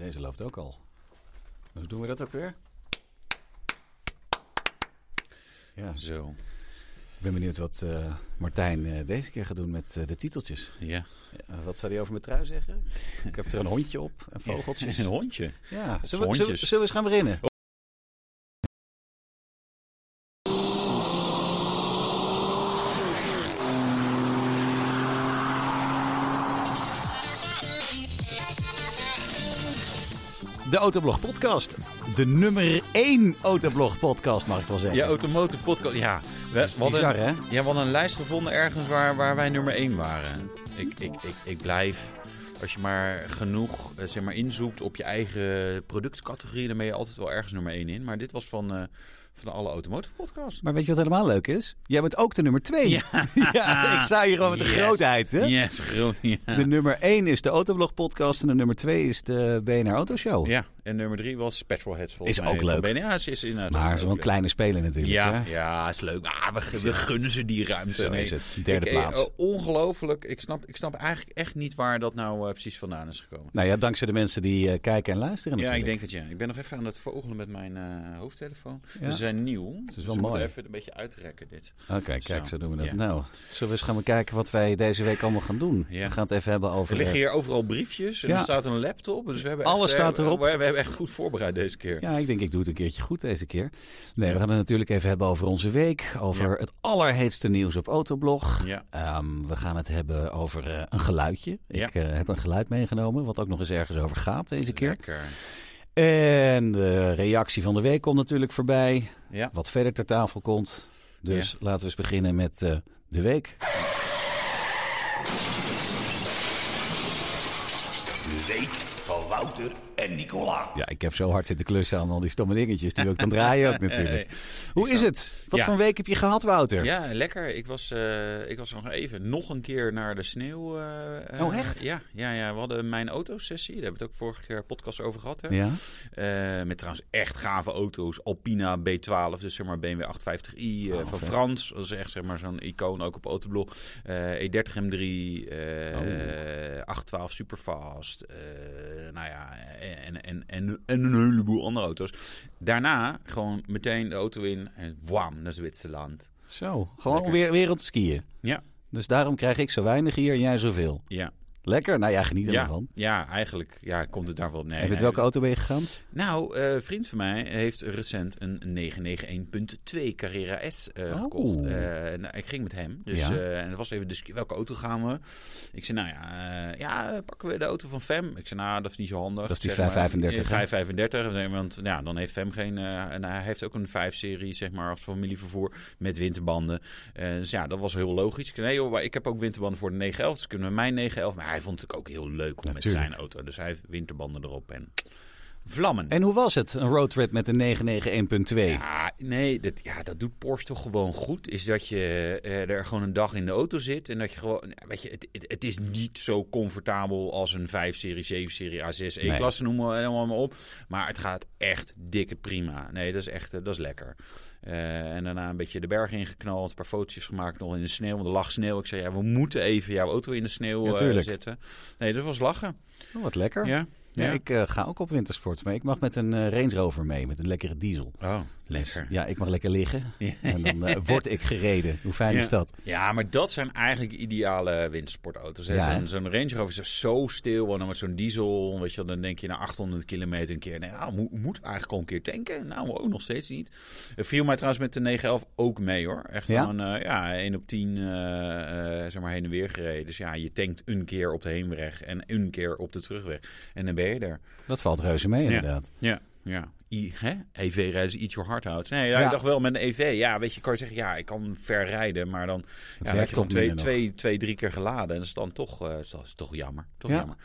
deze loopt ook al. Hoe doen we dat ook weer? Ja, Zo, ik ben benieuwd wat eh, Martijn eh, deze keer gaat doen met eh, de titeltjes. ja. Ja, wat zou hij over mijn trui zeggen? Ik heb er een hondje op en vogeltjes. Een hondje. Ja, zullen we, zullen we eens gaan beginnen? Autoblog podcast. De nummer één Autoblog podcast, mag ik wel zeggen. Ja, Automotive Podcast. Ja, we, Bizar, hè? ja, we hadden een lijst gevonden ergens waar, waar wij nummer 1 waren. Ik, ik, ik, ik blijf, als je maar genoeg eh, zeg maar, inzoekt op je eigen productcategorie, dan ben je altijd wel ergens nummer 1 in. Maar dit was van, eh, van alle Automotive Podcasts. Maar weet je wat helemaal leuk is? Jij bent ook de nummer twee. Ja. Ja, ik sta hier gewoon met de Yes. grootheid, hè? Yes, groot. Ja. De nummer 1 is de Autoblog podcast en de nummer 2 is de BNR Autoshow. ja, en nummer 3 was Petrolheads Is ook leuk. Ja, is, is inderdaad Maar zo'n kleine speler natuurlijk. Ja, hè? ja, is leuk. Ah, we, we gunnen ze die ruimte. Zo Nee. is het. Derde Ik- eh, plaats. oh, ongelooflijk. Ik snap, ik snap eigenlijk echt niet waar dat nou eh, precies vandaan is gekomen. Nou ja, dankzij de mensen die eh, kijken en luisteren Ja, ik natuurlijk. denk het ja. Ik ben nog even aan het vogelen met mijn eh, hoofdtelefoon. Ja. Ze zijn nieuw. is dus wel we moeten even een beetje uitrekken dit. Oké, kijk, Zo, doen we dat. ja. Nou, zullen we eens gaan bekijken wat wij deze week allemaal gaan doen? Ja. We gaan het even hebben over... Er liggen eh, hier overal briefjes en er staat een laptop. Dus we hebben Alles echt, staat erop. We, we hebben echt goed voorbereid deze keer. Ja, ik denk ik doe het een keertje goed deze keer. Nee, we gaan het natuurlijk even hebben over onze week. Over Ja. het allerheetste nieuws op Autoblog. Ja. Ehm, we gaan het hebben over eh, een geluidje. Ja. Ik eh, heb een geluid meegenomen, wat ook nog eens ergens over gaat deze keer. Lekker. En de reactie van de week komt natuurlijk voorbij. Ja. Wat verder ter tafel komt. Dus laten we eens beginnen met eh, de week. De week van Wouter en Nicola. Ja, ik heb zo hard zitten klussen aan al die stomme dingetjes. Die ik dan draaien ook natuurlijk. Eh, Hoe is het? Wat Ja. voor een week heb je gehad, Wouter? Ja, lekker. Ik was, eh, ik was nog even nog een keer naar de sneeuw. eh, eh, Oh, echt? Ja, ja, ja, we hadden mijn autosessie. Daar hebben we het ook vorige keer podcast over gehad. Hè? Ja? Eh, met trouwens echt gave auto's. Alpina B12, dus zeg maar BMW 850i eh, Oh, van vet. Frans. Dat is echt zeg maar zo'n icoon ook op Autoblog. Eh E30 M3, eh Oh. 812 Superfast. eh nou ja, en, en, en, en een heleboel andere auto's. Daarna gewoon meteen de auto in en wam, naar Zwitserland. Zo, gewoon Lekker. weer wereld skiën. Ja, Dus daarom krijg ik zo weinig hier en jij zoveel. ja. Lekker? Nou ja, geniet er Ja, eigenlijk ja, komt het daar wel op neer. en met welke auto ben je gegaan? Nou, eh, een vriend van mij heeft recent een 991.2 Carrera S eh, Oh. gekocht. Eh, nou, ik ging met hem. Dus, Ja. eh, en het was even dus welke auto gaan we? Ik zei, nou ja, eh, ja, pakken we de auto van Fem? Ik zei, nou, dat is niet zo handig. Dat is die Zeg maar, 535, eh, hè? 535, want ja, dan heeft Fem geen... eh, en hij heeft ook een 5-serie, zeg maar, als familievervoer met winterbanden. Eh, dus ja, dat was heel logisch. Ik zei, nee joh, maar ik heb ook winterbanden voor de 911, dus kunnen we mijn 911... Hij vond het ook heel leuk om met zijn auto. Dus hij heeft winterbanden erop en... Vlammen. En hoe was het, een roadtrip met een 991.2? Ja, nee, dat, ja, dat doet Porsche toch gewoon goed. Is dat je eh, er gewoon een dag in de auto zit. En dat je gewoon, weet je, het, het, het is niet zo comfortabel als een 5-serie, 7-serie, A6, Nee. E-klasse, noem maar helemaal maar op. Maar het gaat echt dikke prima. Nee, dat is echt, eh, dat is lekker. Eh, en daarna een beetje de berg ingeknald, een paar fotootjes gemaakt nog in de sneeuw. Want er lag sneeuw. Ik zei, ja, we moeten even jouw auto in de sneeuw Ja, tuurlijk. zetten. Nee, dat was lachen. Oh, wat lekker. Ja. Ja, Ja. ik eh, ga ook op wintersport, maar ik mag met een eh, Range Rover mee, met een lekkere diesel. Oh, Dus, lekker. ja, ik mag lekker liggen Ja. en dan eh, word ik gereden. Hoe fijn is dat? Ja, maar dat zijn eigenlijk ideale wintersportauto's. hè. Ja? Zo'n zo'n Range Rover is zo stil. En dan met zo'n diesel, weet je, dan denk je na 800 kilometer een keer... Nou, mo- moeten we eigenlijk al een keer tanken? Nou, ook nog steeds niet. Het viel mij trouwens met de 911 ook mee, hoor. Echt Ja? gewoon, eh, ja, 1 op 10 eh, eh, zeg maar heen en weer gereden. Dus ja, je tankt een keer op de heenweg en een keer op de terugweg. En dan ben je er. Dat valt reuze mee inderdaad. Ja, ja. I, hè? EV rijden is eat your heart out. Nee, ja, Ja. ik dacht wel met een EV. Ja, weet je, kan je zeggen, ja, ik kan ver rijden, maar dan ja, dan heb je toch twee, twee, twee, drie keer geladen. En dat is dan toch, eh, is, dat is toch jammer. Toch Ja. jammer.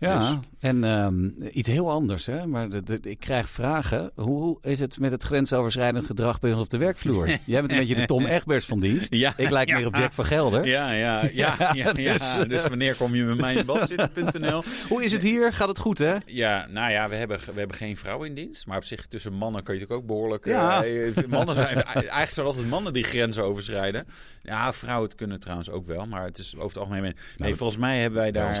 Ja, Dus- en ehm, iets heel anders, hè? maar de, de- ik krijg vragen. Hoe, is het met het grensoverschrijdend gedrag bij ons op de werkvloer? Jij bent een beetje de Tom Egberts van dienst. Ja, ik lijk meer op Jack van Gelder. Ja, ja, ja. ja, ja, dus, dus, wanneer kom je met mij in bad zitten.nl? Hoe is het hier? Gaat het goed, hè? Ja, nou ja, we hebben, we hebben geen vrouw in dienst. Maar zich tussen mannen kan je natuurlijk ook behoorlijk... Ja. eh, mannen zijn, eigenlijk zijn altijd mannen die grenzen overschrijden. Ja, vrouwen het kunnen trouwens ook wel. Maar het is over het algemeen... Nee, Nou, volgens mij hebben wij daar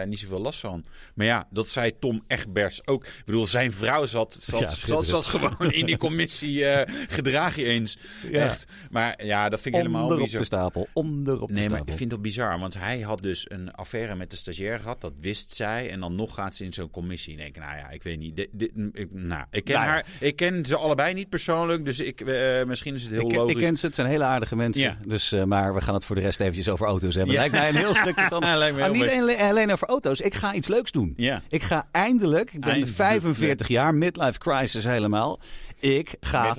eh, niet zoveel last van. Maar ja, dat zei Tom Egbers ook. Ik bedoel, zijn vrouw zat, zat, Ja, zat, gewoon in die commissie. eh gedraag je eens. Ja. Echt. Maar ja, dat vind ik helemaal Onder op de stapel. Onder op de Nee, maar stapel. ik vind dat bizar. Want hij had dus een affaire met de stagiair gehad. Dat wist zij. En dan nog gaat ze in zo'n commissie. En denk ik, nou ja, ik weet niet. Dit, dit- ik, nou, ik, ken Nou ja. haar, ik ken ze allebei niet persoonlijk. Dus ik, eh, misschien is het heel ik, logisch. ik ken ze, het zijn hele aardige mensen. Ja. Dus, eh, maar we gaan het voor de rest eventjes over auto's hebben. Ja. Lijkt mij een heel stuk Ah, heel niet alleen, alleen over auto's. Ik ga iets leuks doen. Ja. Ik ga eindelijk, ik ben Eindelijk. 45 jaar, midlife crisis helemaal. Ik ga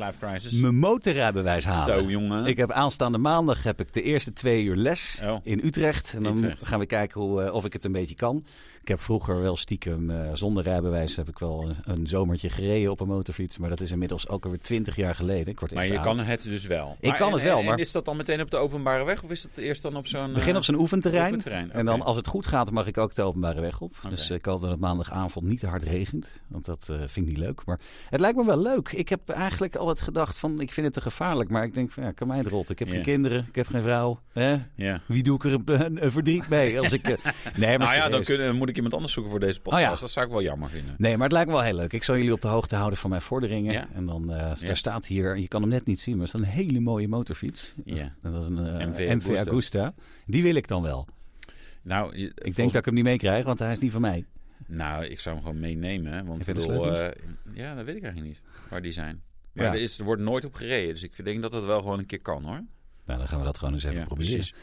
mijn motorrijbewijs halen. Zo, jongen. Ik heb aanstaande maandag heb ik de eerste twee uur les Oh. in Utrecht. En dan Utrecht. gaan we kijken hoe, eh, of ik het een beetje kan. Ik heb vroeger wel stiekem eh, zonder rijbewijs heb ik wel een, een zomertje gereden op een motorfiets. Maar dat is inmiddels ook alweer 20 jaar geleden. Ik word maar je oud. kan het dus wel. Ik Maar kan en- het wel, en- maar- En is dat dan meteen op de openbare weg? Of is het eerst dan op zo'n... Begin eh, op zijn oefenterrein. oefenterrein, En dan als het goed gaat, mag ik ook de openbare weg op. Dus eh, ik hoop dat het maandagavond niet te hard regent. Want dat eh, vind ik niet leuk. Maar het lijkt me wel leuk. Ik heb eigenlijk altijd gedacht van, ik vind het te gevaarlijk. Maar ik denk van, ja, kan mij het rot. Ik heb geen kinderen, ik heb geen vrouw. Hè? Wie doe ik er een, verdriet mee? Als ik, eh, nee, maar Nou ja, dan kunnen, moet ik iemand anders zoeken voor deze podcast. Oh ja. Dat zou ik wel jammer vinden. Nee, maar het lijkt me wel heel leuk. Ik zal jullie op de hoogte houden van mijn vorderingen. Ja. En dan, eh, Ja. daar staat hier, je kan hem net niet zien, maar er staat een hele mooie motorfiets. Ja. Dat is een eh, MV MV Agusta. Die wil ik dan wel. Nou, je- Ik denk dat ik hem niet meekrijg, want hij is niet van mij. Nou, ik zou hem gewoon meenemen. Want ik bedoel, eh, ja, dat weet ik eigenlijk niet. Waar die zijn. Maar er, is, er wordt nooit op gereden. Dus ik denk dat het wel gewoon een keer kan hoor. Nou, dan gaan we dat gewoon eens even Ja, proberen. precies.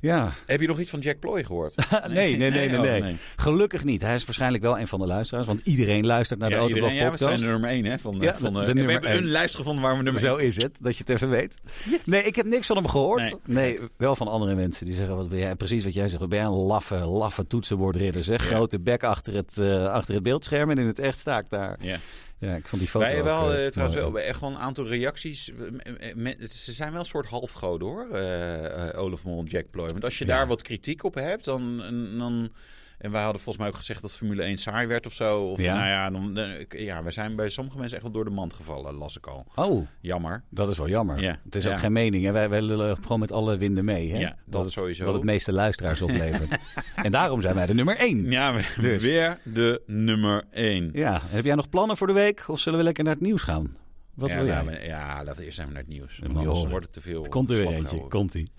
Ja, Heb je nog iets van Jack Ploy gehoord? nee, nee, nee, nee, Oh, nee. Gelukkig niet. Hij is waarschijnlijk wel een van de luisteraars, want iedereen luistert naar de Ja, Autoblog iedereen, ja, we zijn podcast. nummer 1 hè, van, de- Ja, van de- de, de we hebben één. een lijst gevonden waar we nummer Zo 1 is het, dat je het even weet. Nee, ik heb niks van hem gehoord. Nee, wel van andere mensen die zeggen, wat ben jij, precies wat jij zegt, wat ben jij een laffe, laffe toetsenbordridder. Zeg, grote bek achter het, eh, achter het beeldscherm en in het echt sta ik daar. Ja. Ja, ik vond die foto Wij wel eh, eh, trouwens mooi. wel echt gewoon een aantal reacties. Ze zijn wel een soort halfgoden hoor, eh, Olaf Mol en Jack Ploy. Want als je Ja. daar wat kritiek op hebt, dan, dan... En wij hadden volgens mij ook gezegd dat Formule 1 saai werd of zo. Of, Ja. Nou ja, dan, dan- ja, we zijn bij sommige mensen echt wel door de mand gevallen, las ik al. Oh, Jammer. dat is wel jammer. Ja. Het is Ja. ook geen mening. Hè? Wij, wij lullen gewoon met alle winden mee. Hè? Ja, dat het, sowieso. Wat het meeste luisteraars oplevert. en daarom zijn wij de nummer één. Ja, we- Dus. weer de nummer 1. Ja, heb jij nog plannen voor de week? Of zullen we lekker naar het nieuws gaan? Wat ja, wil jij? nou, we- ja, laten we eerst even naar het nieuws. Anders horen. wordt het te veel. Komt er weer eentje. Komt-ie.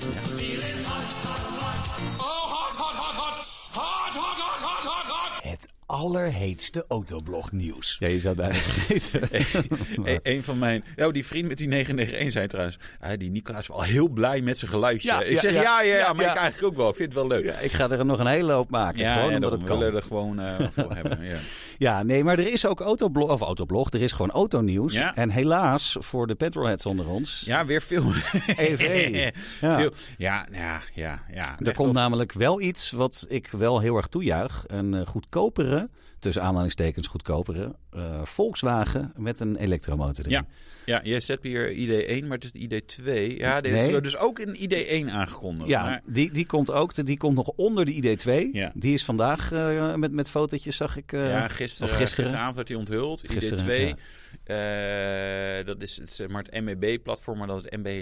Allerheetste autoblog nieuws. Ja, je zou het bijna vergeten. E- een van mijn... Oh, die vriend met die 991 zei trouwens... ah, die Nicolaas is wel heel blij met zijn geluidje. Ja, ik ja, zeg ja, ja, ja, ja, maar ja. ik eigenlijk ook wel. Ik vind het wel leuk. Ja, ik ga er nog een hele hoop maken. Ja, gewoon ja, omdat dat het we kan. willen er gewoon eh, voor hebben. Ja. Ja, nee, maar er is ook autoblog, of autoblog, er is gewoon autonieuws. Ja. En helaas voor de petrolheads onder ons, ja, weer veel. EV. Ja. Veel, ja, ja, ja. ja. er Echt komt namelijk wel iets wat ik wel heel erg toejuich. Een eh, goedkopere, tussen aanhalingstekens goedkopere, eh, Volkswagen met een elektromotor erin. Ja, je zet hier ID1, maar het is de ID2. Ja, dit Nee. dus ook een ID1 aangekondigd. Ja, Maar, die, die komt ook. Die komt nog onder de ID2. Ja. Die is vandaag eh, met, met fotootjes, zag ik. eh, ja, gisteren, of gisteren. gisteravond werd hij onthuld. Gisteren, ID2. ja. Eh, dat is het, zeg maar het MEB-platform, maar dat het MB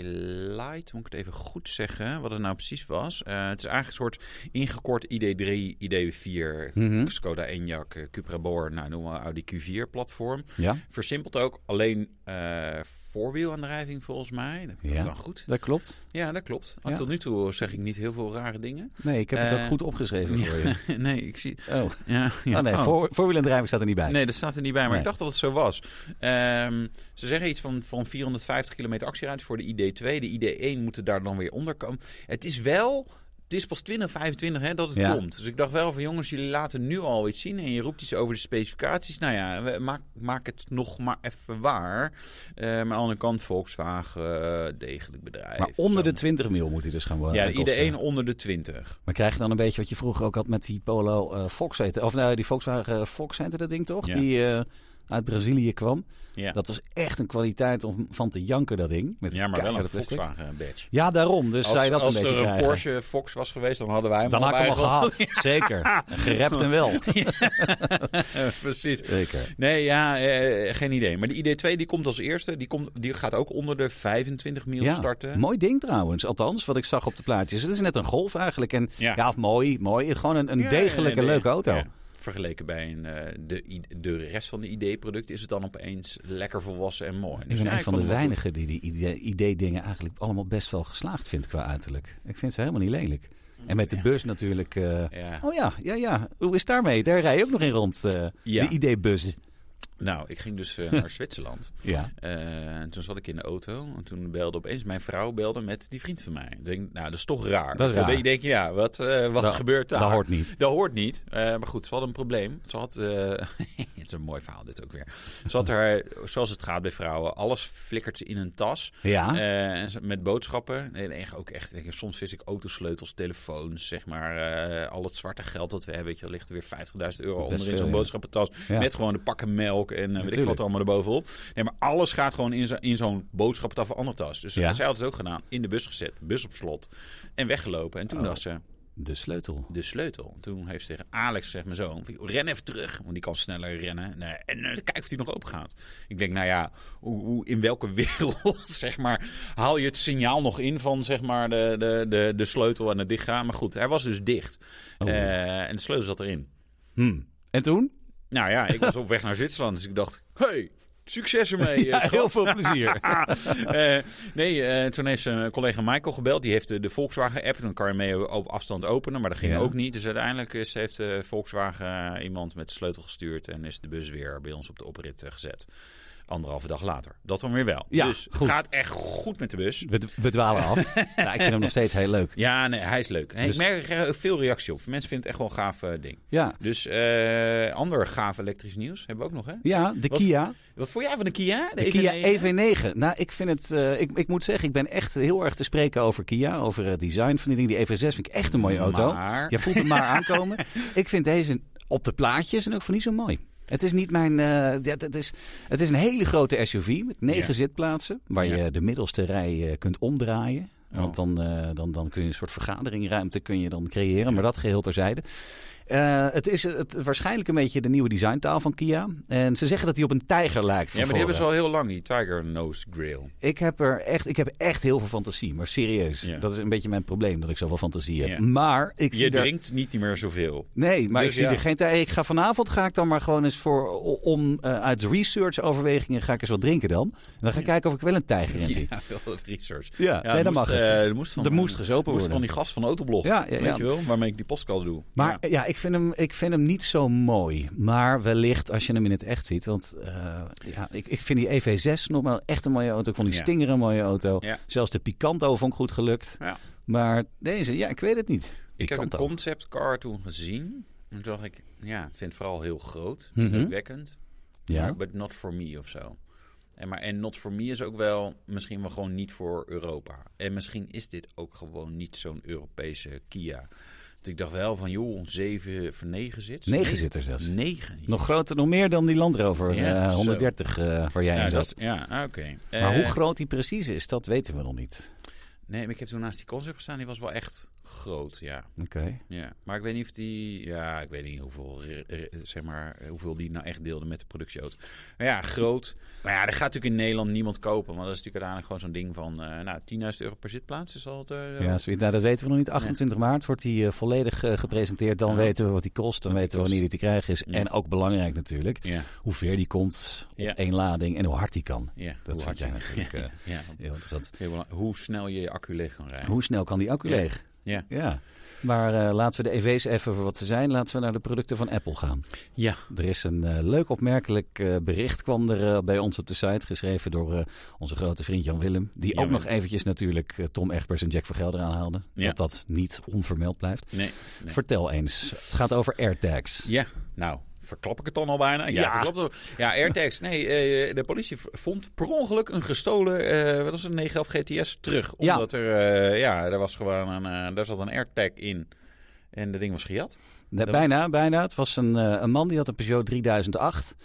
Lite, moet ik het even goed zeggen, wat het nou precies was. Het is eigenlijk een soort ingekort ID3, ID4, Mhm. Skoda Enyaq, Cupra Born, nou noemen we Audi Q4-platform. Ja, Versimpelt ook alleen voorwielaandrijving volgens mij. Dat Ja. is dan goed. dat klopt. Ja, dat klopt. Ja. Tot nu toe zeg ik niet heel veel rare dingen. Nee, ik heb het Eh, ook goed opgeschreven voor je. nee, ik zie... Oh, Ja, ja. oh nee, Oh. voor, voorwielaandrijving staat er niet bij. Nee, dat staat er niet bij, maar Nee. ik dacht dat het zo was. Ehm, ze zeggen iets van, van 450 kilometer actieruimte voor de ID2. De ID1 moeten daar dan weer onder komen. Het is wel... Het is pas 2025 hè, dat het Ja. komt. Dus ik dacht wel van jongens, jullie laten nu al iets zien. En je roept iets over de specificaties. Nou ja, maak, maak het nog maar even waar. Eh, maar aan de andere kant, Volkswagen, eh, degelijk bedrijf. Maar onder de Zo. 20 mil moet hij dus gaan worden. Ja, de ID1 onder de 20. Maar krijg je dan een beetje wat je vroeger ook had met die Polo eh, Fox heette. Of nou, die Volkswagen Fox heette dat ding toch? Ja. Die, uit Brazilië kwam. Ja, Dat was echt een kwaliteit om van te janken, dat ding. Met ja maar wel een. Volkswagen badge. Ja, daarom. Dus zou je dat als een beetje er een krijgen. Porsche Fox was geweest, dan hadden wij hem Dan had ik hem al gehad. Zeker. Gerept en wel. Precies. Zeker. Nee, ja, eh, geen idee. Maar de ID2 die komt als eerste. Die, komt, die gaat ook onder de 25 mil starten. Mooi ding trouwens. Althans, wat ik zag op de plaatjes. Het is net een golf eigenlijk. En ja, of mooi, mooi. Gewoon een, degelijke, leuke auto. Vergeleken bij een, eh, de, de rest van de ID-product is het dan opeens lekker volwassen en mooi. Ik Dus ben ja, een ik van de weinigen die die idee-dingen eigenlijk allemaal best wel geslaagd vindt qua uiterlijk. Ik vind ze helemaal niet lelijk. En met de bus natuurlijk. eh. Ja. Oh ja, ja, ja. Hoe is daarmee? Daar rij je ook nog in rond. eh, Ja. De idee-bus. Nou, ik ging dus eh, naar Zwitserland. Ja. Eh, en toen zat ik in de auto. En toen belde opeens mijn vrouw belde met die vriend van mij. Ik denk, nou, dat is toch raar. Dat is raar. Dan denk je, ja, wat, eh, wat Dat- gebeurt daar? Dat hoort niet. Dat hoort niet. Maar goed, ze had een probleem. Ze had... het is een mooi verhaal dit ook weer. Ze had er, zoals het gaat bij vrouwen, alles flikkert ze in een tas. Ja. En met boodschappen. En echt ook echt, weet je, soms vis ik autosleutels, telefoons, zeg maar. al het zwarte geld dat we hebben. Weet je, ligt er weer 50.000 euro onder in zo'n boodschappentas. Ja. Met gewoon de pakken melk en eh, weet ik wat er allemaal erbovenop. Nee, maar alles gaat gewoon in, zo, in zo'n boodschappentas of andere tas. Dus Ja. zij had het ook gedaan. In de bus gezet, bus op slot. En weggelopen. En toen Oh. dacht ze, De sleutel. de sleutel. Toen heeft ze tegen Alex, zeg mijn zoon, van, "Joh, ren even terug. Want die kan sneller rennen. Nee, en eh, kijk of die nog open gaat. Ik denk, nou ja, hoe, hoe, in welke wereld, zeg maar, haal je het signaal nog in van, zeg maar, de, de, de, de sleutel en het dichtgaan. Maar goed, hij was dus dicht. Oh. Eh, en de sleutel zat erin. Hm. En toen? Nou ja, ik was op weg naar Zwitserland. Dus ik dacht, hey, succes ermee. Ja, eh, heel veel plezier. eh, nee, eh, toen heeft zijn collega Michael gebeld. Die heeft de, de Volkswagen-app. Dan kan je mee op afstand openen. Maar dat ging Ja. ook niet. Dus uiteindelijk is, heeft de Volkswagen iemand met de sleutel gestuurd. En is de bus weer bij ons op de oprit gezet. Anderhalve dag later. Dat dan weer wel. Ja, dus goed. het gaat echt goed met de bus. We, we dwalen af. nou, ik vind hem nog steeds heel leuk. Ja, nee, hij is leuk. Nee, Dus- Ik merk er veel reactie op. Mensen vinden het echt wel een gaaf eh, ding. Ja. Dus eh ander gaaf elektrisch nieuws hebben we ook nog, hè? Ja, de Wat- Kia. Wat vond jij van de Kia? De Kia EV9. Nou, ik vind het. eh, ik, ik moet zeggen, ik ben echt heel erg te spreken over Kia. Over het design van die ding. Die EV6 vind ik echt een mooie auto. Maar- Je voelt hem maar aankomen. Ik vind deze op de plaatjes en ook van niet zo mooi. Het is niet mijn. eh, ja, het, is, het is een hele grote SUV met negen Ja. zitplaatsen. Waar Ja. je de middelste rij eh, kunt omdraaien. Oh. Want dan, eh, dan, dan kun je een soort vergaderingruimte kun je dan creëren. Maar dat geheel terzijde. Eh, het is het, waarschijnlijk een beetje de nieuwe designtaal van Kia. En ze zeggen dat hij op een tijger lijkt. Ja, maar die hebben ze al heel lang, die Tiger Nose Grill. Ik heb er echt, ik heb echt heel veel fantasie, maar serieus. Ja. Dat is een beetje mijn probleem, dat ik zoveel fantasie heb. Ja. Maar ik Je zie er, drinkt niet meer zoveel. nee, maar Dus ik zie ja. er geen tijd. Ik ga vanavond ga ik dan maar gewoon eens voor om eh, uit research overwegingen ga ik eens wat drinken dan. En dan ga ik kijken of ik wel een tijger in zie. Ja, wel het research. Ja, nee, dat mag. eh, er moest van, Er moest gezopen moest worden. van die gast van Autoblog. Ja, ja, ja. Weet je wel, waarmee ik die podcast doe. Maar Ja. ja, ik, vind hem, ik vind hem niet zo mooi. Maar wellicht als je hem in het echt ziet. Want eh, ja, ik, ik vind die EV6 nog wel echt een mooie auto. Ik vond die Ja. Stinger een mooie auto. Ja. Zelfs de Picanto vond ik goed gelukt. Ja. Maar deze, ja, ik weet het niet. Ik heb een Picanto. conceptcar toen gezien. En toen dacht ik, ja, ik vind het vooral heel groot. Mhm. Indrukwekkend. Ja. Maar, but not for me of zo. En, maar, en not for me is ook wel misschien wel gewoon niet voor Europa. En misschien is dit ook gewoon niet zo'n Europese Kia. Ik dacht wel van, joh, zeven voor negen zit. Negen zit er zelfs. Negen. Nog groter, nog meer dan die Land Rover Ja, eh, zo. 130 eh, waar jij ja, in dat zat. is- ja, oké. Maar Eh, hoe groot die precies is, dat weten we nog niet. Nee, maar ik heb toen naast die concept gestaan. Die was wel echt groot, ja. Oké. ja. Maar ik weet niet of die... Ja, ik weet niet hoeveel, re- re- zeg maar, hoeveel die nou echt deelde met de productieauto. Maar ja, groot. Maar ja, dat gaat natuurlijk in Nederland niemand kopen. Want dat is natuurlijk uiteindelijk gewoon zo'n ding van... eh nou, 10.000 euro per zitplaats is eh, Ja, zoiets. nou, dat weten we nog niet. 28 maart wordt die eh, volledig eh, gepresenteerd. Dan Ja. weten we wat die kost. Dan weten we wanneer die te krijgen is. Ja. En ook belangrijk natuurlijk, ja, hoe ver die komt op Ja. één lading en hoe hard die kan. ja. Dat Hoe vind hard jij natuurlijk, eh, ja, Heel interessant. heel Hoe snel je je accu leeg kan rijden. Hoe snel kan die accu Ja. leeg? Ja. Ja. Maar eh, laten we de EV's even voor wat ze zijn. Laten we naar de producten van Apple gaan. Ja. Er is een eh, leuk opmerkelijk eh, bericht kwam er bij ons op de site. Geschreven door onze grote vriend Jan Willem. Die ook nog eventjes natuurlijk Tom Egbers en Jack Vergelder aanhaalde. Ja. Dat dat niet onvermeld blijft. Nee. nee. Vertel eens. Het gaat over AirTags. Ja, nou, verklap ik het dan al bijna? Ja, Ja. ja AirTags. Nee, eh, de politie vond per ongeluk een gestolen, eh wat was het, 911 GTS terug. Ja. Omdat er, eh, ja, er was gewoon een, daar zat een AirTag in. En dat ding was gejat. Nee, bijna, bijna. Het was een, een man die had een Peugeot 3008.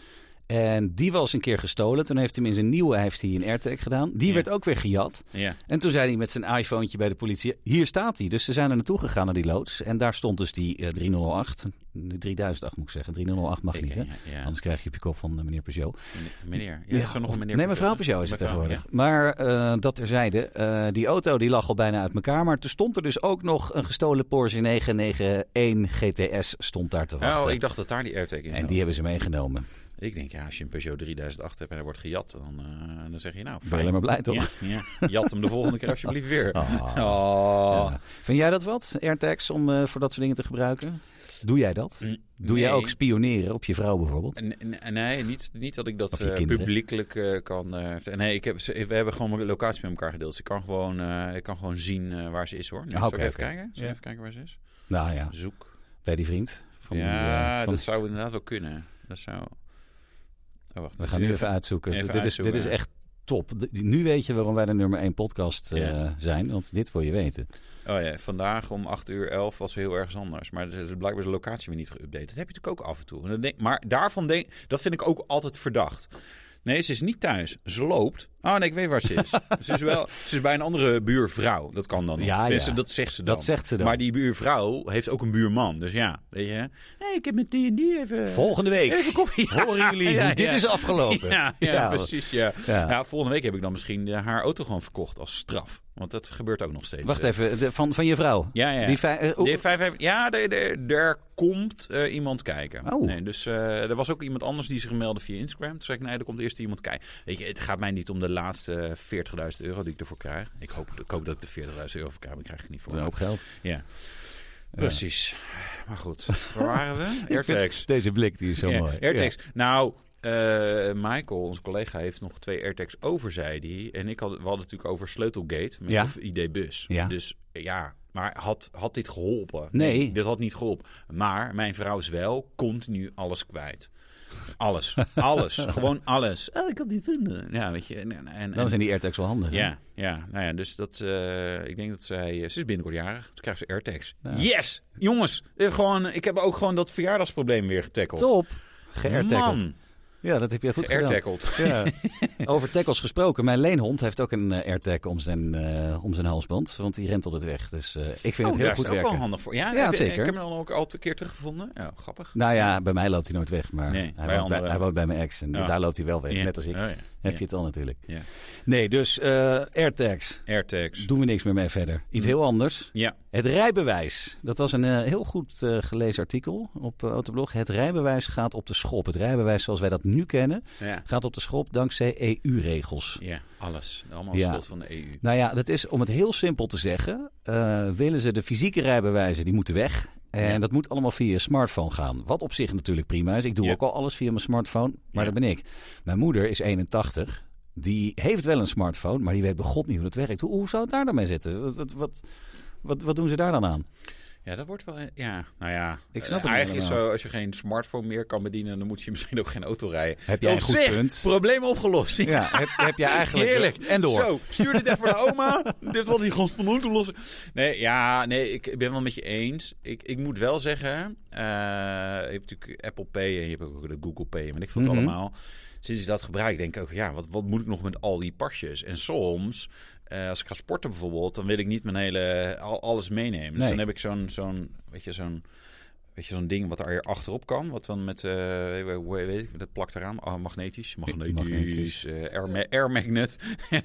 En die was een keer gestolen. Toen heeft hij hem in zijn nieuwe heeft hij een AirTag gedaan. Die Ja. werd ook weer gejat. Ja. En toen zei hij met zijn iPhone bij de politie: Hier staat hij. Dus ze zijn er naartoe gegaan naar die loods. En daar stond dus die eh, 3008. De 3008 moet ik zeggen. 3008 mag Ik- niet, hè? ja, ja. Anders krijg je op je kop van eh, meneer Peugeot. Meneer. Ja, is er nog een meneer nee, mevrouw Peugeot, is het tegenwoordig. Maar eh, dat terzijde. eh die auto die lag al bijna uit elkaar. Maar toen stond er dus ook nog een gestolen Porsche 991 GTS stond daar te Ja. wachten. Oh, ik dacht dat daar die AirTag in En die hebben ze meegenomen. Ik denk, ja, als je een Peugeot 3008 hebt en er wordt gejat, dan, eh, dan zeg je nou, Ben je fijn. maar blij, toch? Ja, ja. Jat hem de volgende keer alsjeblieft weer. Oh. Ja. Vind jij dat wat, AirTags, om eh, voor dat soort dingen te gebruiken? Doe jij dat? Doe jij nee. ook spioneren op je vrouw bijvoorbeeld? N- n- Nee, niet, niet dat ik dat kinderen. publiekelijk kan. nee, ik heb, we hebben gewoon mijn locatie met elkaar gedeeld. Dus ik kan gewoon, ik kan gewoon zien waar ze is hoor. Nu, Ah, zal ik even kijken? Zal ik Ja. even kijken waar ze is? Nou ja, Zoek. bij die vriend. Van ja, van- dat zou inderdaad wel kunnen. Dat zou. Oh, wacht. we gaan nu even uitzoeken. Even dit, is, dit is echt top. Nu weet je waarom wij de nummer 1 podcast eh, zijn. Want dit wil je weten. Oh ja, vandaag om 8 uur 11 was heel ergens anders. Maar het is blijkbaar de locatie weer niet geüpdate. Dat heb je natuurlijk ook af en toe. Maar daarvan denk dat vind ik ook altijd verdacht. Nee, ze is niet thuis. Ze loopt. Oh nee, ik weet waar ze is. ze, is wel, ze is bij een andere buurvrouw. Dat kan dan nog. Ja. Dat zegt ze dan. Dat zegt ze dan. Maar die buurvrouw heeft ook een buurman. Dus ja, weet je. Hey, ik heb met die en die even... Volgende week Even koffie. Ja. horen jullie Ja, dit is afgelopen. Ja, precies. Ja. Ja. Ja. volgende week heb ik dan misschien eh, haar auto gewoon verkocht als straf. Want dat gebeurt ook nog steeds. Wacht eh. even, de- van, van je vrouw? Ja, ja. Die eh, Die vijf, vijf- ja, er komt iemand kijken. Oh. Nee, dus er was ook iemand anders die zich meldde via Instagram. Toen zei ik, nee, er komt eerst iemand kijken. Weet je, het gaat mij niet om de laatste 40.000 euro die ik ervoor krijg. Ik hoop, ik hoop dat ik de 40.000 euro voor krijg, maar ik krijg het niet voor. een hoop geld. Ja, precies. Maar goed, waar waren we? AirTags. Deze blik die is zo Ja, mooi. AirTags. Nou, eh, Michael, onze collega, heeft nog twee AirTags over, zei hij. En ik had, we hadden het natuurlijk over Sleutelgate met Ja. de ID-bus. Ja. Dus ja, maar had, had dit geholpen? Nee. Dit had niet geholpen. Maar mijn vrouw is wel continu alles kwijt. Alles. Alles. Gewoon alles. Oh, ik kan die vinden. Ja, weet je. En, en, en- Dan zijn die AirTags wel handig. hè? ja, ja, nou ja, dus dat, eh, ik denk dat zij, ze is binnenkort jarig, dus krijgt ze AirTags. Ja. Yes! Jongens, eh, gewoon, ik heb ook gewoon dat verjaardagsprobleem weer getackeld. Top. Geairtaggeld. Man, Ja, dat heb je goed gedaan. airtackled. Ja. Over tackles gesproken. Mijn leenhond heeft ook een eh, AirTag om zijn, eh, om zijn halsband. Want die rent altijd weg. Dus eh, ik vind Oh, het heel daar goed is het ook werken. wel handig voor. Ja, Ja, heb- zeker. Ik heb hem dan ook al een keer teruggevonden. Ja, grappig. Nou ja, bij mij loopt hij nooit weg. Maar Nee, hij, bij woont bij, hij woont bij mijn ex. En Ja. daar loopt hij wel weg. Net als ik. Oh, ja. Heb je het al natuurlijk. Ja. Nee, dus eh, AirTags. AirTags. Doen we niks meer mee verder. Iets Hm. heel anders. Ja, Het rijbewijs. Dat was een eh, heel goed eh, gelezen artikel op Autoblog. Het rijbewijs gaat op de schop. Het rijbewijs zoals wij dat nu kennen gaat op de schop dankzij EU-regels. ja, alles. Allemaal schuld van de EU. Nou ja, dat is om het heel simpel te zeggen. willen ze de fysieke rijbewijzen, die moeten weg. En Ja. dat moet allemaal via je smartphone gaan. Wat op zich natuurlijk prima is. Ik doe Ja. ook al alles via mijn smartphone. Maar Ja. dat ben ik. Mijn moeder is 81. Die heeft wel een smartphone, maar die weet begot niet hoe dat werkt. Hoe, hoe zou het daar dan mee zitten? Wat, wat, wat doen ze daar dan aan? Ja, dat wordt wel... Ja, nou ja. Ik snap eh, het Eigenlijk is zo, als je geen smartphone meer kan bedienen... dan moet je misschien ook geen auto rijden. Heb jij een goed punt? Probleem opgelost. Ja, heb, heb je eigenlijk... Heerlijk. En door. Zo, stuur dit even naar oma. dit wil hij gewoon van moeten lossen. Nee, ja, nee, ik ben wel met je eens. Ik, ik moet wel zeggen, eh, je hebt natuurlijk Apple Pay en je hebt ook de Google Pay. En ik vond het Mhm. allemaal. Sinds ik dat gebruik, denk ik ook, ja, wat, wat moet ik nog met al die pasjes? En soms, eh, als ik ga sporten bijvoorbeeld, dan wil ik niet mijn hele, al, alles meenemen. Dus Nee. dan heb ik zo'n, zo'n, weet je, zo'n... Weet je, zo'n ding wat er achterop kan. Wat dan met, eh, hoe weet ik, dat plakt eraan. Ah, magnetisch. Magnetisch. Magnetisch. eh, air, ma- air magnet.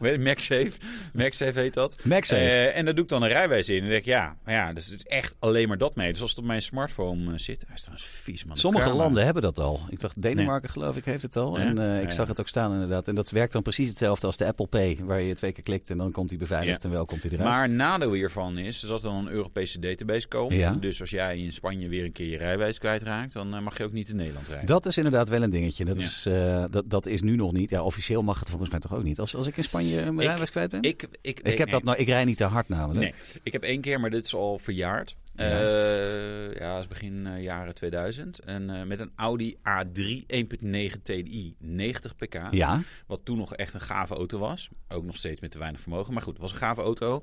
MagSafe. MagSafe heet dat. MagSafe. Eh, en daar doe ik dan een rijwijs in. En denk ik, ja, ja, dus het is echt alleen maar dat mee. Dus als het op mijn smartphone zit, hij is trouwens vies, man. Sommige camera. landen hebben dat al. Ik dacht, Denemarken geloof ik heeft het al. Ja? En ik Ja. zag het ook staan inderdaad. En dat werkt dan precies hetzelfde als de Apple Pay. Waar je twee keer klikt en dan komt hij beveiligd en wel komt hij eruit. Maar nadeel hiervan is, dus als dan een Europese database komt, dus als jij in Spanje weer een keer je rijwijs kwijtraakt, dan eh, mag je ook niet in Nederland rijden. Dat is inderdaad wel een dingetje. Dat, Ja. is, eh, dat, dat is nu nog niet. Ja, officieel mag het volgens mij toch ook niet. Als, als ik in Spanje mijn rijbewijs kwijt ben? ik, ik, ik, heb dat nou, ik rij niet te hard namelijk. Nee, ik heb één keer, maar dit is al verjaard. Ja. Ja, ja dat is begin eh, jaren 2000. En eh, met een Audi A3 1.9 TDI, 90 pk. Ja, Wat toen nog echt een gave auto was. Ook nog steeds met te weinig vermogen. Maar goed, het was een gave auto.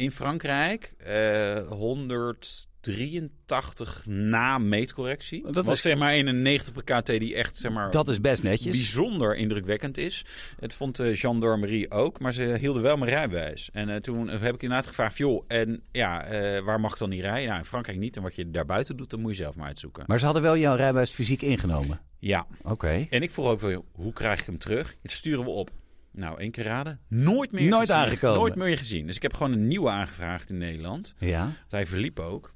In Frankrijk eh 183 na meetcorrectie. Dat Dat is- is zeg maar 91 per KT die echt zeg maar Dat is best netjes. bijzonder indrukwekkend is. Het vond de gendarmerie ook, maar ze hielden wel mijn rijbewijs. En eh, toen heb ik inderdaad gevraagd, joh, en ja, eh, waar mag ik dan niet rijden? Nou, in Frankrijk niet. En wat je daarbuiten doet, dan moet je zelf maar uitzoeken. Maar ze hadden wel jouw rijbewijs fysiek ingenomen. Ja, Oké. en ik vroeg ook wel, hoe krijg ik hem terug? Het sturen we op. Nou, één keer raden. Nooit meer Nooit gezien. aangekomen. Nooit meer gezien. Dus ik heb gewoon een nieuwe aangevraagd in Nederland. Ja. Want hij verliep ook.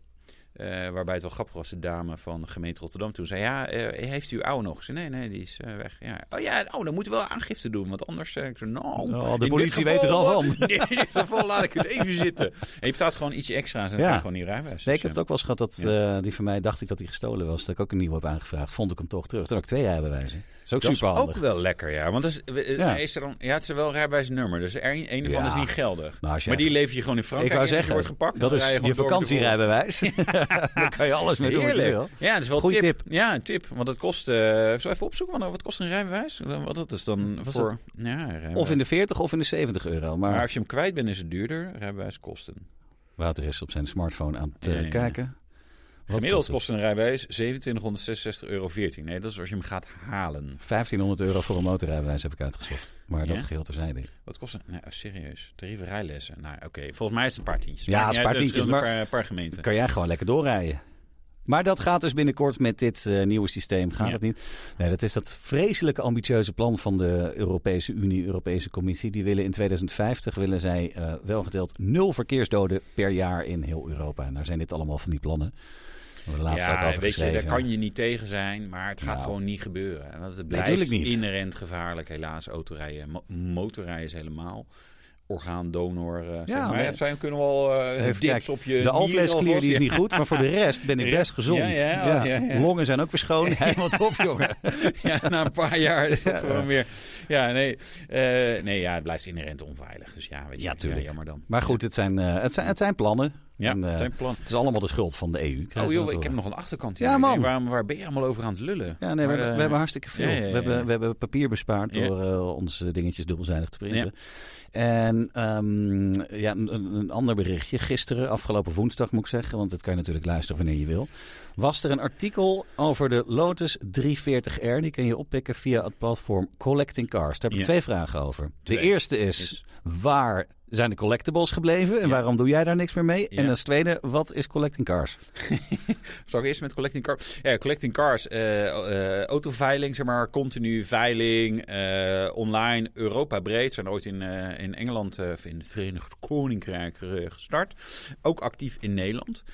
Eh, waarbij het wel grappig was, de dame van de gemeente Rotterdam toen zei... Ja, eh, heeft u uw oude nog? Ik zei, nee, nee, die is eh, weg. Ja. Oh ja, oh, dan moeten we wel aangifte doen. Want anders... ik zei, nou, Oh, de politie weet er al van. In dit geval laat ik het even zitten. En je betaalt gewoon ietsje extra's en dan Ja. je gewoon die rijbewijs. Nee, ik heb het ook wel eens gehad dat die van mij dacht ik dat hij gestolen was. Dat ik ook een nieuwe heb aangevraagd. Vond ik hem toch terug. Toen had ik twee rijbewijzen. Dat is ook Dat is super handig. ook wel lekker, ja. Want dat is, eh, Ja. is er dan, ja, het is wel een rijbewijsnummer. Dus er, een, een Ja. is niet geldig. Nou, je- Maar die lever je gewoon in Frankrijk Ik wou je zeggen, wordt gepakt. dat is je, de vakantierijbewijs. Daar kan je alles mee doen je. Heerlijk. Ja, dat is wel een Goeie tip. tip. Ja, een tip. Want het kost... eh zal even opzoeken, want wat kost een rijbewijs? Wat dat is dan Was voor... Ja. Of in de 40 of in de 70 euro. Maar, Maar als je hem kwijt bent, is het duurder. Rijbewijs kosten. Wouter is op zijn smartphone aan het eh, kijken. Wat Gemiddeld kost een rijbewijs 2766,14 euro. Nee, dat is als je hem gaat halen. 1500 euro voor een motorrijbewijs heb ik uitgezocht. Maar dat Ja? geheel terzijde. Wat kost een... Nee, serieus. Tarieven rijlessen. Nou, oké. Volgens mij is het een paar tientjes. Ja, Maar het is een paar tientjes, maar- een paar, gemeenten. kan jij gewoon lekker doorrijden. Maar dat gaat dus binnenkort met dit eh, nieuwe systeem. Gaat Ja. het niet? Nee, dat is dat vreselijke ambitieuze plan van de Europese Unie, Europese Commissie. Die willen in 2050 willen zij welgeteld nul verkeersdoden per jaar in heel Europa. En daar zijn dit allemaal van die plannen. Ook Ja, weet je, daar kan je niet tegen zijn, maar het gaat Nou. gewoon niet gebeuren. Want het blijft niet. inherent gevaarlijk, helaas. Autorijden, mo- motorrijden is helemaal orgaandonor. eh zeg Ja, maar. nee. Ja, zijn kunnen wel Even dips kijken. op je De alvleesklier die is niet goed, maar voor de rest ben ik best gezond. Ja, ja, ja. Longen zijn ook weer schoon. Helemaal top, jongen. ja, na een paar jaar is dat gewoon weer... Ja, nee, eh, nee ja, het blijft inherent onveilig. Dus ja, weet je, Ja, tuurlijk. jammer dan. Maar goed, het zijn, het zijn, het zijn plannen. Ja, En, eh, zijn plan. het is allemaal de schuld van de EU. Oh joh, ik heb nog een achterkant. Ja, hier. Man. waar ben je allemaal over aan het lullen? Ja, nee, we, Maar, eh, we hebben hartstikke veel. ja, ja, ja, We, hebben, we hebben papier bespaard Ja. door eh, onze dingetjes dubbelzijdig te printen. En ehm, ja, een, ander berichtje. Gisteren, afgelopen woensdag moet ik zeggen, want dat kan je natuurlijk luisteren wanneer je wil. Was er een artikel over de Lotus 340R. Die kun je oppikken via het platform Collecting Cars. Daar heb ik Ja. twee vragen over. De Twee. eerste is, Is- waar zijn de collectibles gebleven en Ja. waarom doe jij daar niks meer mee? Ja. En als tweede, wat is Collecting Cars? Zal ik eerst met collecting cars? Ja, collecting cars. eh, eh, autoveiling, zeg maar, continu veiling, eh, online, Europa breed. Zijn ooit in, in Engeland of in het Verenigd Koninkrijk gestart. Ook actief in Nederland.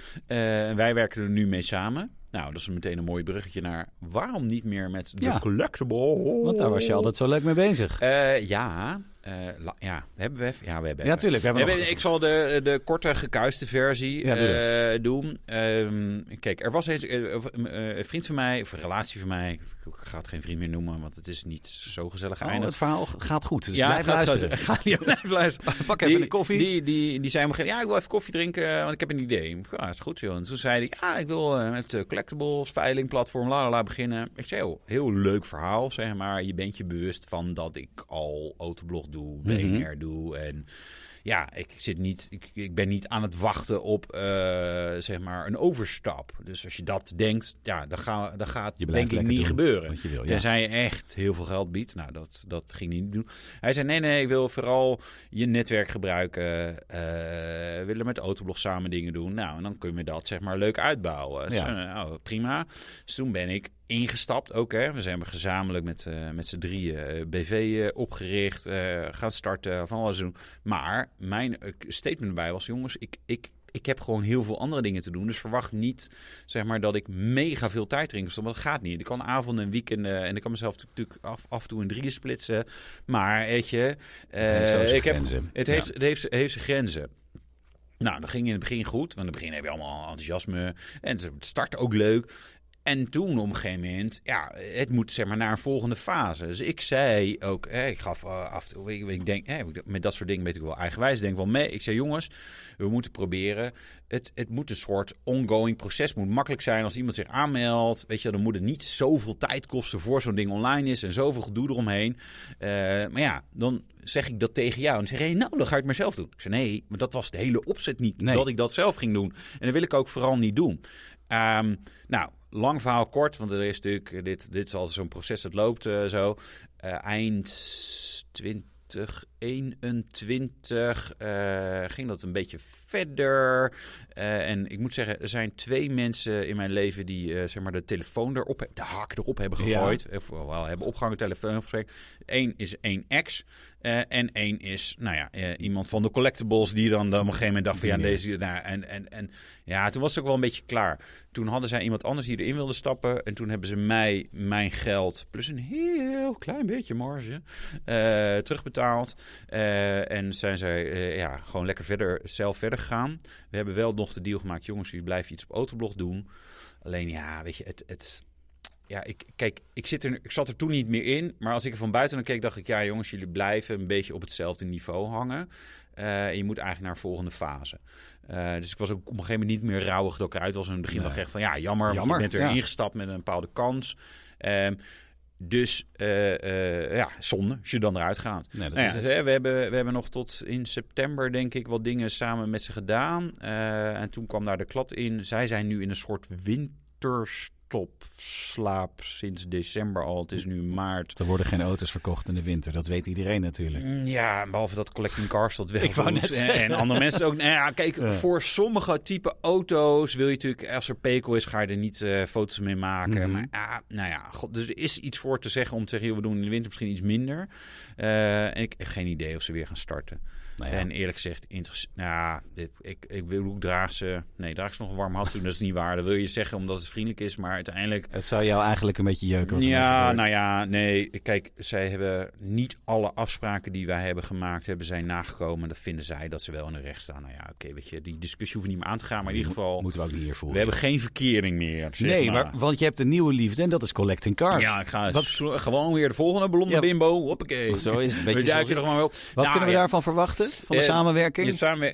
Wij werken er nu mee samen. Nou, dat is meteen een mooi bruggetje naar waarom niet meer met de Ja. collectible. Want daar was je altijd zo leuk mee bezig. Ja, eh, la- ja, hebben we? Ja, we hebben Ja, tuurlijk. We hebben ik zal de, de korte gekuiste versie Ja, eh, doen. Ehm, kijk, er was eens eh, een vriend van mij, of een relatie van mij. Ik ga het geen vriend meer noemen, want het is niet zo gezellig Oh, het verhaal gaat goed, dus ja, blijf luisteren. Ga, ja, blijf luisteren. Pak even een koffie. Die, die, die zei me, ja, ik wil even koffie drinken, want ik heb een idee. Ja, is goed, joh. En toen zei hij, ja, ik wil met collectibles, veiling, platform, la la la beginnen. Ik zei, oh, heel leuk verhaal, zeg maar. Je bent je bewust van dat ik al autoblog doe, Mhm. BNR doe en... Ja, ik, zit niet, ik, ik ben niet aan het wachten op eh, zeg maar een overstap. Dus als je dat denkt, ja, dan, ga, dan gaat Je denk ik niet doen gebeuren. je wil, ja. Tenzij je echt heel veel geld biedt. Nou, dat, dat ging hij niet doen. Hij zei, nee, nee, ik wil vooral je netwerk gebruiken. we willen met Autoblog samen dingen doen. Nou, en dan kun je dat zeg maar leuk uitbouwen. Ja. nou, prima. Dus toen ben ik ingestapt ook. Hè. We zijn gezamenlijk met, eh, met z'n drieën eh, BV eh, opgericht. eh, gaan starten, van alles doen. Maar mijn statement erbij was, jongens, ik... ik ik heb gewoon heel veel andere dingen te doen. Dus verwacht niet zeg maar, dat ik mega veel tijd erin stoppen. Dat gaat niet. Ik kan avonden en weekenden. En ik kan mezelf natuurlijk af, af en toe in drieën splitsen. Maar weet je, eh, heeft ik heb, het, Ja. heeft, het, heeft, het heeft zijn grenzen. Nou, dat ging in het begin goed. Want in het begin heb je allemaal enthousiasme. En het start ook leuk. En toen op een gegeven moment, ja, het moet zeg maar naar een volgende fase. Dus ik zei ook, hè, ik gaf eh, af en toe, ik, ik denk, hè, met dat soort dingen weet ik wel eigenwijs, denk wel mee. Ik zei, jongens, we moeten proberen, het, het moet een soort ongoing proces, moet makkelijk zijn als iemand zich aanmeldt. Weet je, dan moet het niet zoveel tijd kosten voor zo'n ding online is en zoveel gedoe eromheen. Eh, maar ja, dan zeg ik dat tegen jou en dan zeg je, nou, dan ga ik het maar zelf doen. Ik zei, nee, maar dat was de hele opzet niet, Nee. dat ik dat zelf ging doen. En dat wil ik ook vooral niet doen. Ehm, nou, lang verhaal kort, want er is natuurlijk, dit, dit is al zo'n proces dat loopt eh, zo. Eh, eind 20 21 eh, ging dat een beetje verder. Eh, en ik moet zeggen, er zijn twee mensen in mijn leven die eh, zeg maar de telefoon erop, de hak erop hebben gegooid. Ja. Of wel hebben opgehangen telefoongesprek. Eén is één ex. en één is, nou ja, iemand van de collectibles die dan, dan op een gegeven moment dacht van ja, deze. Nou, en, en, en ja, toen was het ook wel een beetje klaar. Toen hadden zij iemand anders die erin wilde stappen. En toen hebben ze mij mijn geld, plus een heel klein beetje marge, terugbetaald. Eh, en zijn zij eh, ja, gewoon lekker verder, zelf verder gegaan. We hebben wel nog de deal gemaakt, jongens, jullie blijven iets op autoblog doen. Alleen ja, weet je, het... het ja, ik, kijk, ik, zit er, ik zat er toen niet meer in. Maar als ik er van buiten naar keek, dacht ik... ja, jongens, jullie blijven een beetje op hetzelfde niveau hangen. En je moet eigenlijk naar een volgende fase. Dus ik was ook op een gegeven moment niet meer rouwig dat ik eruit was. In het begin Nee. wel echt van, ja, jammer. Jammer, je bent ja. ingestapt met een bepaalde kans. Ehm, dus eh, eh, ja, zonde als je dan eruit gaat. Nee, dat Nou ja, we, hebben, we hebben nog tot in september, denk ik, wat dingen samen met ze gedaan. Eh, en toen kwam daar de klad in. Zij zijn nu in een soort winterstopslaap sinds december al. Het is nu maart. Er worden geen auto's verkocht in de winter. Dat weet iedereen natuurlijk. Mm, Ja, behalve dat Collecting Cars dat wel Ik wou doet. net En-. En andere mensen ook. Nou ja, kijk, Ja. voor sommige type auto's wil je natuurlijk, als er pekel is, ga je er niet eh, foto's mee maken. Mhm. Maar ja, nou ja, god, dus er is iets voor te zeggen om te zeggen, joh, we doen in de winter misschien iets minder. Eh, en ik heb geen idee of ze weer gaan starten. Nou ja. En eerlijk gezegd, nou, dit, ik, ik wil ook draag ze. Nee, draag ze nog een warm hand toen. Dat is niet waar. Dat wil je zeggen omdat het vriendelijk is, maar uiteindelijk. Het zou jou eigenlijk een beetje jeuken. Ja, nou ja, nee. Kijk, zij hebben niet alle afspraken die wij hebben gemaakt, hebben zij nagekomen. Dat vinden zij dat ze wel in de recht staan. Nou ja, oké, weet je, die discussie hoeft niet meer aan te gaan. Maar in ieder geval, Moeten we ook niet hier we hebben geen verkering meer. zeg nee, maar, want je hebt een nieuwe liefde en dat is collecting cars. Ja, ik ga Wat- gewoon weer de volgende ballon Ja. bimbo. Hoppakee. Zo is het, een beetje We duiken zoals- er gewoon op. Wat Nou, kunnen we daarvan verwachten? Van de samenwerking?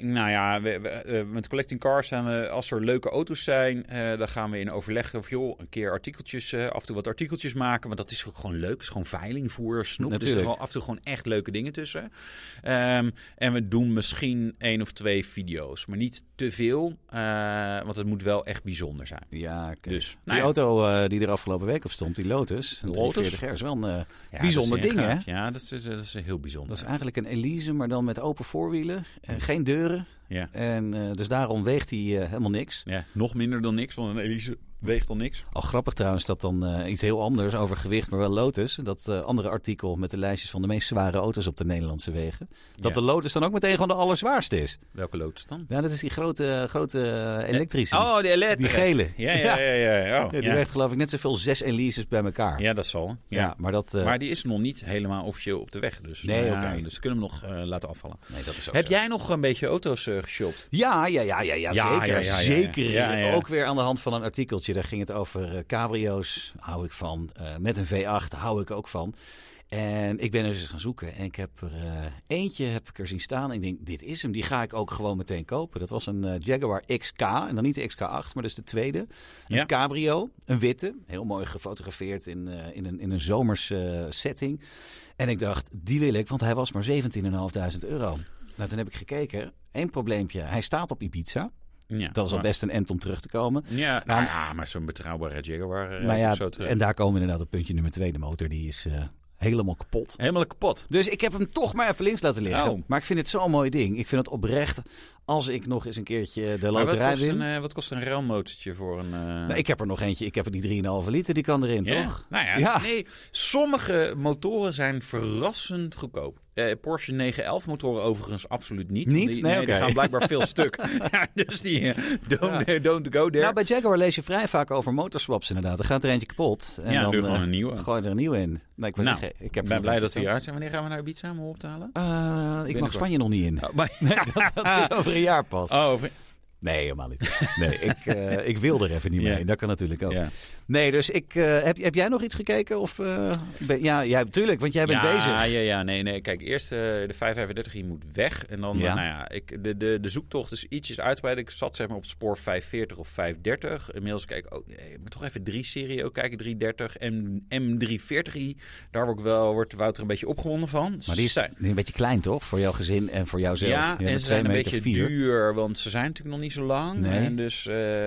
Nou ja, we, we, eh, met Collecting Cars zijn we, als er leuke auto's zijn, eh, dan gaan we in overleg of joh, een keer artikeltjes, eh, af en toe wat artikeltjes maken. Want dat is ook gewoon leuk. Het is gewoon veilingvoer, snoep. Dus er zijn af en toe gewoon echt leuke dingen tussen. Ehm, en we doen misschien één of twee video's, maar niet te veel. want het moet wel echt bijzonder zijn. Ja. Dus, Die nou auto die er afgelopen week op stond, die Lotus. Een Lotus? 340R is wel een Ja, bijzonder ding, hè? Ja, dat is, dat is heel bijzonder. Dat is eigenlijk een Elise, maar dan met open voorwielen. En geen deuren. ja. En eh, dus daarom weegt hij eh, helemaal niks. ja, nog minder dan niks, want een Elise weegt al niks. Al grappig trouwens dat dan eh, iets heel anders over gewicht, maar wel Lotus. Dat eh, andere artikel met de lijstjes van de meest zware auto's op de Nederlandse wegen. Dat Ja. de Lotus dan ook meteen gewoon de allerzwaarste is. Welke Lotus dan? Ja, dat is die grote, grote eh, elektrische. Oh, de elektrische. die gele. Ja, ja, ja. ja, ja. Oh, Ja, die weegt geloof ik net zoveel zes Elises bij elkaar. Ja, dat zal. Ja, maar dat... Maar die is nog niet helemaal officieel op de weg. Dus, Nee, oké. dus kunnen we hem nog laten afvallen. nee, dat is ook Heb zo. jij nog een beetje auto's geshopt? Ja, ja, ja, ja, ja, zeker. zeker. Ook weer aan de hand van een artikeltje. Daar ging het over eh, cabrio's. Hou ik van. Eh, met een V8 hou ik ook van. En ik ben er eens gaan zoeken. En ik heb er eh, eentje heb ik er zien staan. En ik denk, dit is hem. Die ga ik ook gewoon meteen kopen. Dat was een Jaguar XK. En dan niet de XK8, maar dat is de tweede. Een Ja. cabrio. Een witte. Heel mooi gefotografeerd in, in, een, in een zomers setting. En ik dacht, die wil ik. Want hij was maar 17.500 euro. Nou, toen heb ik gekeken. Eén probleempje. Hij staat op Ibiza. Ja, Dat is al maar- best een end om terug te komen. Ja, Nou, nou, ja, maar zo'n betrouwbare Jaguar. Maar ja, zo en daar komen we inderdaad op puntje nummer twee. De motor die is eh, helemaal kapot. Helemaal kapot. Dus ik heb hem toch maar even links laten liggen. Oh. Maar ik vind het zo'n mooi ding. Ik vind het oprecht als ik nog eens een keertje de Maar wat loterij win. een, eh, wat kost een ruilmotortje voor een... Nou, ik heb er nog eentje. Ik heb er die 3,5 liter. Die kan erin, toch? Nou ja, Ja. nee. Sommige motoren zijn verrassend goedkoop. Eh, Porsche 911 motoren overigens absoluut niet. Niet? Die, Nee, die gaan blijkbaar veel stuk. ja, dus die eh, don't, don't go there. Nou, bij Jaguar lees je vrij vaak over motorswaps inderdaad. Er gaat er eentje kapot. En Ja, dan doe gewoon eh, een nieuwe. Gooi er een nieuwe in. Nee, ik, Nou, ik heb ben blij dat we hieruit zijn. Wanneer gaan we naar Ibiza om op te halen? Eh, ik mag. Spanje nog niet in. Oh, maar- Dat is over een jaar pas. oh, over- Nee, helemaal niet. Nee, ik, eh, ik wil er even niet mee. Dat kan natuurlijk ook. ja. Nee, dus ik, eh, heb, heb jij nog iets gekeken? Of, eh, ben- ja, ja, tuurlijk, want jij bent ja, bezig. Ja, ja, nee, nee. Kijk, eerst eh, de 535 hier moet weg. En dan, Ja. nou ja, ik, de, de, de zoektocht is ietsjes uitgebreid. Ik zat zeg maar op spoor 540 of 530. Inmiddels kijk ik, oh, nee, toch even 3-serie ook kijken. 330 en M340i. Daar word ik wel, wordt Wouter een beetje opgewonden van. Maar die is Zijn- een beetje klein, toch? Voor jouw gezin en voor jouzelf. Ja, en ze zijn een beetje vier. duur, want ze zijn natuurlijk nog niet zo lang. Nee. En dus,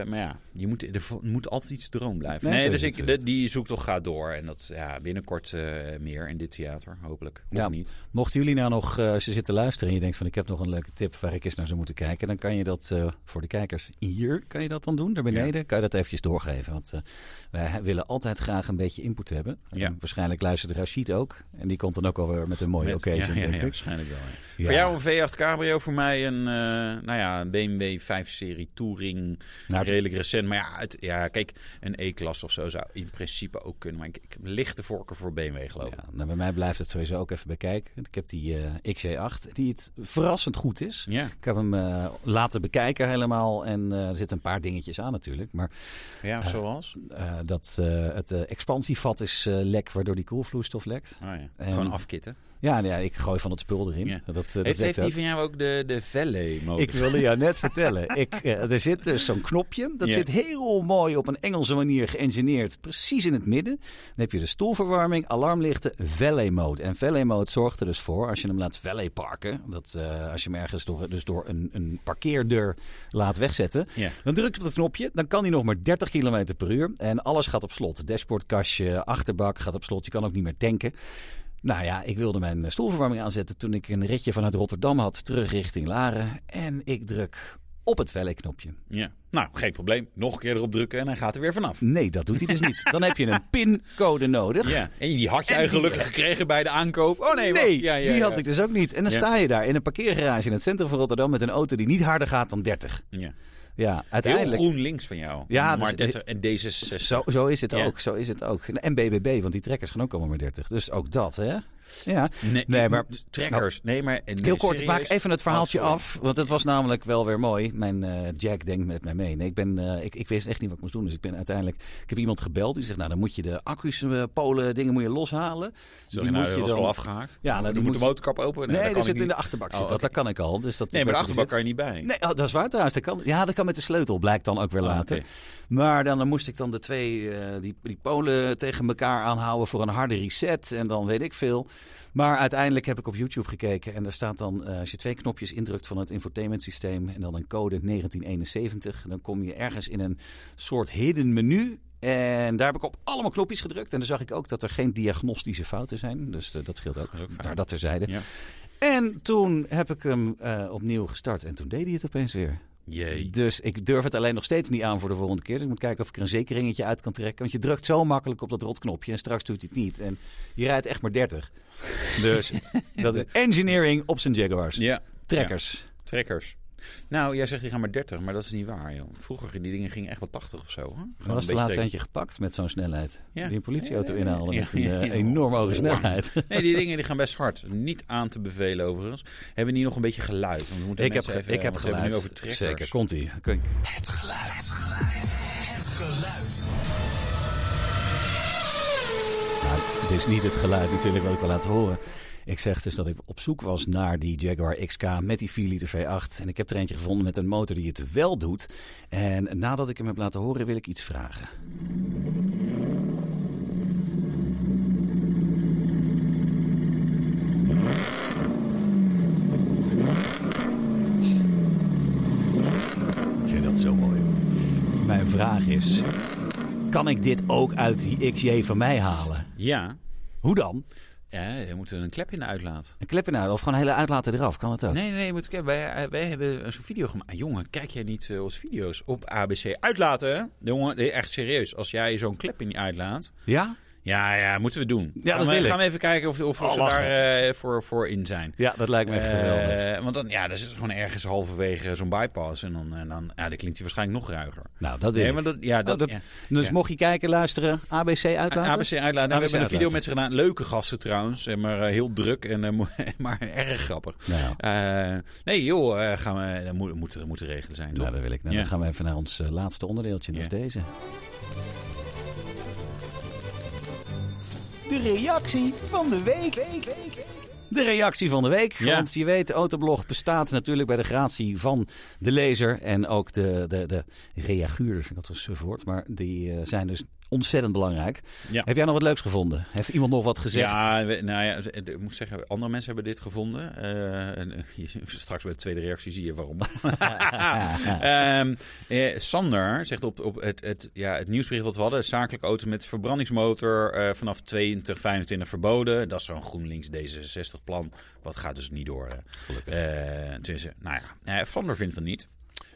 maar ja, je moet, er moet altijd iets droom blijven. Nee, dus ik, de- die zoektocht gaat door. En dat ja, binnenkort eh, meer in dit theater, hopelijk. Of Ja. niet. Mochten jullie nou nog, eh, als je zit te luisteren en je denkt van ik heb nog een leuke tip waar ik eens naar zou moeten kijken, dan kan je dat eh, voor de kijkers hier, kan je dat dan doen, daar beneden, kan je dat eventjes doorgeven. Want eh, wij willen altijd graag een beetje input hebben. Ja. En waarschijnlijk luistert Rashid ook en die komt dan ook alweer met een mooie Met- occasion, ja, denk ik. waarschijnlijk wel. Voor jou een V8 Cabrio, voor mij een, nou ja, een BMW 5-serie Touring. Nou, redelijk recent. Maar ja, het, ja, kijk, een E-klasse of zo zou in principe ook kunnen. Maar ik, ik heb lichte voorkeur voor BMW, geloof ik. Ja, nou, bij mij blijft het sowieso ook even bij kijken. Ik heb die eh XJ8, die het verrassend goed is. Ja, Ik heb hem eh, laten bekijken helemaal en eh, er zitten een paar dingetjes aan natuurlijk. Maar ja zoals? dat, het expansievat is lek, waardoor die koelvloeistof lekt. Oh, ja. En- Gewoon afkitten. Ja, nou ja, ik gooi van het spul erin. Ja. Dat, eh, dat heeft heeft die van jou ook de, de Valet-modus? Ik wilde jou net vertellen. Ik, eh, er zit dus zo'n knopje. Dat Ja. zit heel mooi op een Engelse manier geëngineerd. Precies in het midden. Dan heb je de stoelverwarming, alarmlichten, valet mode. En valet mode zorgt er dus voor, als je hem laat valet parken. Dat eh, als je hem ergens door, dus door een, een parkeerdeur laat wegzetten. Ja. Dan druk je op dat knopje. Dan kan hij nog maar 30 km per uur. En alles gaat op slot. Dashboardkastje, achterbak gaat op slot. Je kan ook niet meer tanken. Nou ja, ik wilde mijn stoelverwarming aanzetten toen ik een ritje vanuit Rotterdam had, terug richting Laren. En ik druk op het valet-knopje. Ja. Nou, geen probleem. Nog een keer erop drukken en hij gaat er weer vanaf. Nee, dat doet hij dus niet. Dan heb je een pincode nodig. Ja, en die had jij gelukkig gekregen bij de aankoop. Oh nee, Ja, ja, die had ik dus ook niet. En dan sta je daar in een parkeergarage in het centrum van Rotterdam met een auto die niet harder gaat dan 30. Ja. Ja, Heel uiteindelijk. groen links van jou. Ja, maar dus- 30 en D66. Zo, zo is het Ja. ook. Zo is het ook. En BBB, want die trekkers gaan ook allemaal maar 30. Dus ook dat, hè? Ja. Nee, Nee, maar- Trekkers. Nee, maar... nee, Heel kort, ik maak even het verhaaltje Oh, af. Want het was namelijk wel weer mooi. Mijn eh, Jack denkt met mij mee. Nee, ik, ben, eh, ik, ik wist echt niet wat ik moest doen. Dus ik ben uiteindelijk. Ik heb iemand gebeld. Die zegt: Nou, dan moet je de accu's, eh, polen, dingen moet je loshalen. Sorry, die nou, moet je was dan- wel afgehaakt. Ja, nou, die die moet de motorkap open. Nee, dat dat kan zit in de achterbak. Oh, zit dat. kan ik al. Dus dat Nee, maar de achterbak kan je niet bij. Nee, oh, dat is waar trouwens. Dat kan, ja, dat kan met de sleutel. Blijkt dan ook weer later. Maar dan, dan moest ik dan de twee, eh, die, die polen tegen elkaar aanhouden voor een harde reset. En dan weet ik veel. Maar uiteindelijk heb ik op YouTube gekeken. En daar staat dan, eh, als je twee knopjes indrukt van het infotainment systeem. En dan een code 1971. Dan kom je ergens in een soort hidden menu. En daar heb ik op allemaal knopjes gedrukt. En dan zag ik ook dat er geen diagnostische fouten zijn. Dus eh, dat scheelt ook. Dat. Daar dat terzijde. Ja. En toen heb ik hem eh, opnieuw gestart. En toen deed hij het opeens weer. Jee. Dus ik durf het alleen nog steeds niet aan voor de volgende keer. Dus ik moet kijken of ik er een zekeringetje uit kan trekken. Want je drukt zo makkelijk op dat rotknopje en straks doet hij het niet. En je rijdt echt maar 30. Dus dat is engineering op zijn Jaguars. Ja. Trekkers. Trekkers. Nou, jij zegt die gaan maar 30, maar dat is niet waar, joh. Vroeger, die dingen gingen echt wel 80 of zo. Hè? Gewoon Er was beetje laatste tegen- eentje gepakt met zo'n snelheid. Ja. Die een politieauto Ja, ja, ja. inhaalde Ja, met een eh, enorm hoge snelheid. Nee, die dingen die gaan best hard. Niet aan te bevelen overigens. Hebben niet nog een beetje geluid? Want we moeten Ik heb, even, ik heb geluid. nu over. Zeker, komt-ie. Kijk. Het geluid. Het geluid. Nou, dit is niet het geluid natuurlijk wat ik wil laten horen. Ik zeg dus dat ik op zoek was naar die Jaguar XK met die 4 liter V8. En ik heb er eentje gevonden met een motor die het wel doet. En nadat ik hem heb laten horen wil ik iets vragen. Ik vind dat zo mooi. Mijn vraag is, kan ik dit ook uit die XJ van mij halen? Ja. Hoe dan? Ja, je moet een klep in de uitlaat. Een klep in uit of gewoon een hele uitlaten eraf, kan het ook? Nee, nee, je Moet, wij, eh, wij hebben zo'n video gemaakt. Ah, jongen, kijk jij niet eh, onze video's op ABC uitlaten? Jongen, echt serieus. Als jij zo'n klep in die uitlaat... Ja? Ja, ja, moeten we doen. Ja, gaan dat we, wil ik. gaan we even kijken of, of Oh, we lachen. daar eh, voor, voor in zijn. Ja, dat lijkt me echt geweldig. Eh, want dan, ja, dan zit gewoon ergens halverwege zo'n bypass. En dan, en dan, ja, dan klinkt hij waarschijnlijk nog ruiger. Nou, dat wil Nee, ik. maar dat, ja, dat, Oh, dat- ja. Dus Ja. mocht je kijken, luisteren, ABC uitlaten? ABC uitlaten. Nou, we hebben een video uitlaten. met ze gedaan. Leuke gasten trouwens. eh, Maar eh, heel druk en eh, maar erg grappig. Nou, Eh, nee, joh, eh, gaan we, dat moet, moet, regelen zijn. nou, toch? dat wil ik. Nou, Ja. Dan gaan we even naar ons eh, laatste onderdeeltje. Dat is Ja. deze. De reactie van de week. De reactie van de week. Ja. Want je weet, Autoblog bestaat natuurlijk bij de gratie van de lezer. En ook de, de, de reaguurders, ik had een woord, maar die eh, zijn dus ontzettend belangrijk. Ja. Heb jij nog wat leuks gevonden? Heeft iemand nog wat gezegd? Ja, we- nou ja, ik moet zeggen, andere mensen hebben dit gevonden. Eh, en, eh, straks bij de tweede reactie zie je waarom. Ehm, eh, Sander zegt op, op het, het, ja, het nieuwsbericht wat we hadden... zakelijke auto met verbrandingsmotor eh, vanaf 2025 verboden. Dat is zo'n GroenLinks D66 plan. Wat gaat dus niet door. Eh, dus, eh, nou ja, Sander vindt van niet.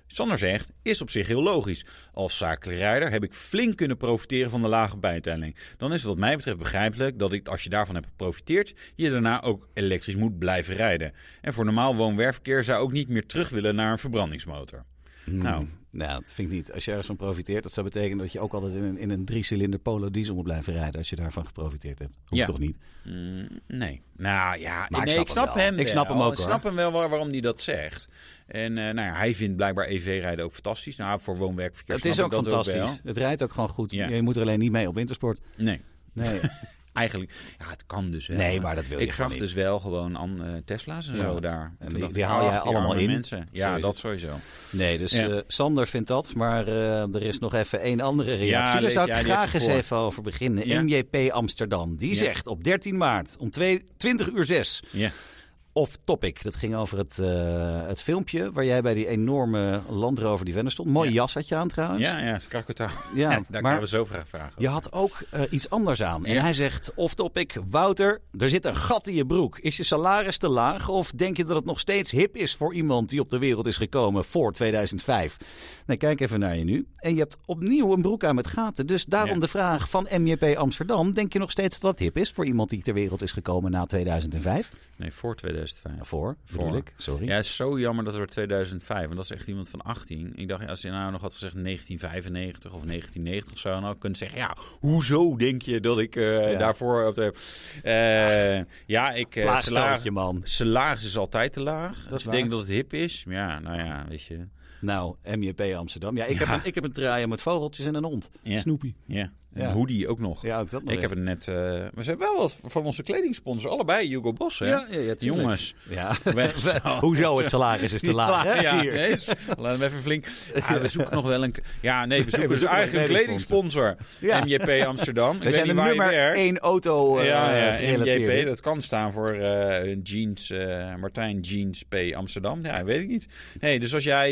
Sander zegt, is op zich heel logisch. Als zakelijke rijder heb ik flink kunnen profiteren van de lage bijtelling. Dan is het wat mij betreft begrijpelijk dat ik, als je daarvan hebt geprofiteerd, je daarna ook elektrisch moet blijven rijden. En voor normaal woon-werkverkeer zou ook niet meer terug willen naar een verbrandingsmotor. Nou, Nou, dat vind ik niet. Als je ergens van profiteert, dat zou betekenen dat je ook altijd in een, in een drie-cilinder Polo diesel moet blijven rijden als je daarvan geprofiteerd hebt. Hoeft Ja. toch niet? mm, nee. Nou ja, Maar ik nee, snap ik snap hem Ik snap hem ook, Ik snap hem wel waar- waarom hij dat zegt. En eh, nou ja, hij vindt blijkbaar EV-rijden ook fantastisch. Nou, voor woon-werkverkeer Het is ook fantastisch. het rijdt ook gewoon goed. Ja. Je moet er alleen niet mee op wintersport. Nee. Nee. Eigenlijk, ja, het kan dus wel. Nee, maar dat wil je Ik zag niet. dus wel gewoon aan eh, Tesla's en Ja. zo daar. En die- haal jij allemaal in. mensen. Ja, dat sowieso. Nee, dus Ja. eh, Sander vindt dat. Maar eh, er is nog even één andere reactie. Ja, Daar zou ik graag eens even over beginnen. MJP Amsterdam. Die zegt op 13 maart om twee- 20 uur 6 Ja. Off topic. Dat ging over het, eh, het filmpje waar jij bij die enorme Land Rover Defender stond. Mooi Ja. jas had je aan trouwens. Ja, ja, Krakatau. Ja, daar maar- we zo vragen. Je had ook eh, iets anders aan. En Ja. hij zegt, off topic, Wouter, er zit een gat in je broek. Is je salaris te laag of denk je dat het nog steeds hip is voor iemand die op de wereld is gekomen voor 2005? Nee, kijk even naar je nu. En je hebt opnieuw een broek aan met gaten. Dus daarom de vraag van MJP Amsterdam. Denk je nog steeds dat dat hip is voor iemand die ter wereld is gekomen na 2005? Nee, voor 2005. Voor, Voor. ik. Sorry. Ja, het is zo jammer dat het wordt 2005. En dat is echt iemand van 18. Ik dacht, ja, als je nou nog had gezegd 1995 of 1990 of zo, dan had ik kunnen zeggen, ja, hoezo denk je dat ik eh, Ja. daarvoor op de... Eh, ja, ik... eh, Plaagstelletje, man. Salaris is altijd te laag. je waar. denkt dat het hip is, ja, nou ja, weet je. Nou, MJP Amsterdam. Ja, ik, Heb, een, ik heb een met vogeltjes en een hond. Ja. Snoepie. Ja, Ja. een hoodie ook nog. Ja, ook dat nog ik heb het net... eh we zijn wel wat van onze kledingsponsor, allebei Hugo Boss, hè? Ja, ja. Jongens. Ja. Hoezo het salaris is te laag? hè? Ja, Hier. nee, is- laten we even flink. Ja, we zoeken nog wel een. Ja, nee, we zoeken we zoeken eigenlijk een een kledingsponsor. Ja. MJP Amsterdam. We zijn de nummer één auto eh ja. MJP, dat kan staan voor eh, jeans, Martijn Jeans P Amsterdam. Ja, weet ik niet. Nee, dus als jij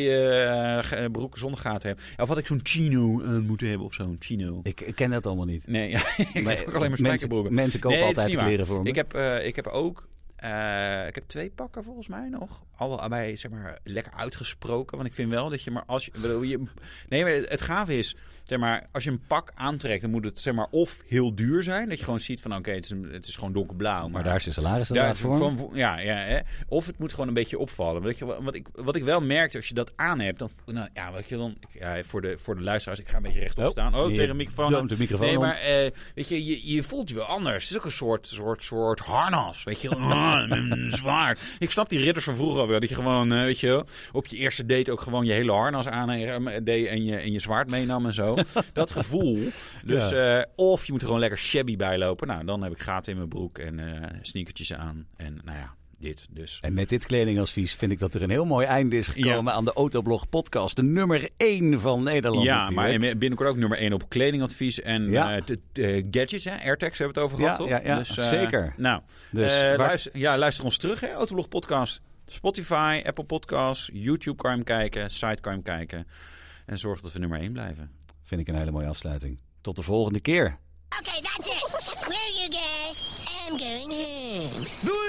broeken zonder gaten hebt. Of had ik zo'n chino moeten hebben of zo'n chino? Ik, ik ken dat allemaal niet. Nee, ja, ik heb ook alleen maar mensen, spijkerbroeken. mensen kopen Nee, altijd kleren voor me. Ik heb, eh, ik heb ook. Eh, ik heb twee pakken volgens mij nog. Allebei zeg maar lekker uitgesproken. Want ik vind wel dat je maar als je. bedoel, je nee, maar het gave is. Zeg maar, als je een pak aantrekt, dan moet het zeg maar of heel duur zijn. Dat je gewoon ziet van oké, het, het is gewoon donkerblauw. maar daar is je salaris daar, voor. van, ja, ja, hè. Of het moet gewoon een beetje opvallen. Weet je, wat, wat ik, wat ik wel merkte, als je dat aan hebt, dan, nou, ja, weet je, dan ja, voor, de, voor de luisteraars, ik ga een beetje rechtop Oh, staan. Oh, tegen de microfoon. de microfoon Nee, maar eh, weet je, je, je voelt je wel anders. Het is ook een soort, soort, soort harnas, weet je. Een zwaard. Ik snap die ridders van vroeger al wel, dat je gewoon, eh, weet je, op je eerste date ook gewoon je hele harnas aan en, deed en, je, en je zwaard meenam en zo. dat gevoel. Dus, eh, of je moet er gewoon lekker shabby bij lopen. Nou, dan heb ik gaten in mijn broek en eh sneakertjes aan. En nou ja, dit dus. En met dit kledingadvies vind ik dat er een heel mooi einde is gekomen aan de Autoblog podcast. De nummer 1 van Nederland Ja, maar binnenkort ook nummer 1 op kledingadvies en Ja. eh, de, de gadgets, hè? AirTags hebben we het over gehad, Ja, toch? ja, ja, eh, zeker. Nou, Dus eh, waar- luister, ja, luister ons terug, hè? Autoblog podcast. Spotify, Apple Podcasts, YouTube kan je hem kijken, site kan je hem kijken. En zorg dat we nummer 1 blijven. Vind ik een hele mooie afsluiting. Tot de volgende keer. Okay, that's it. Screw you guys. I'm going home. Doei!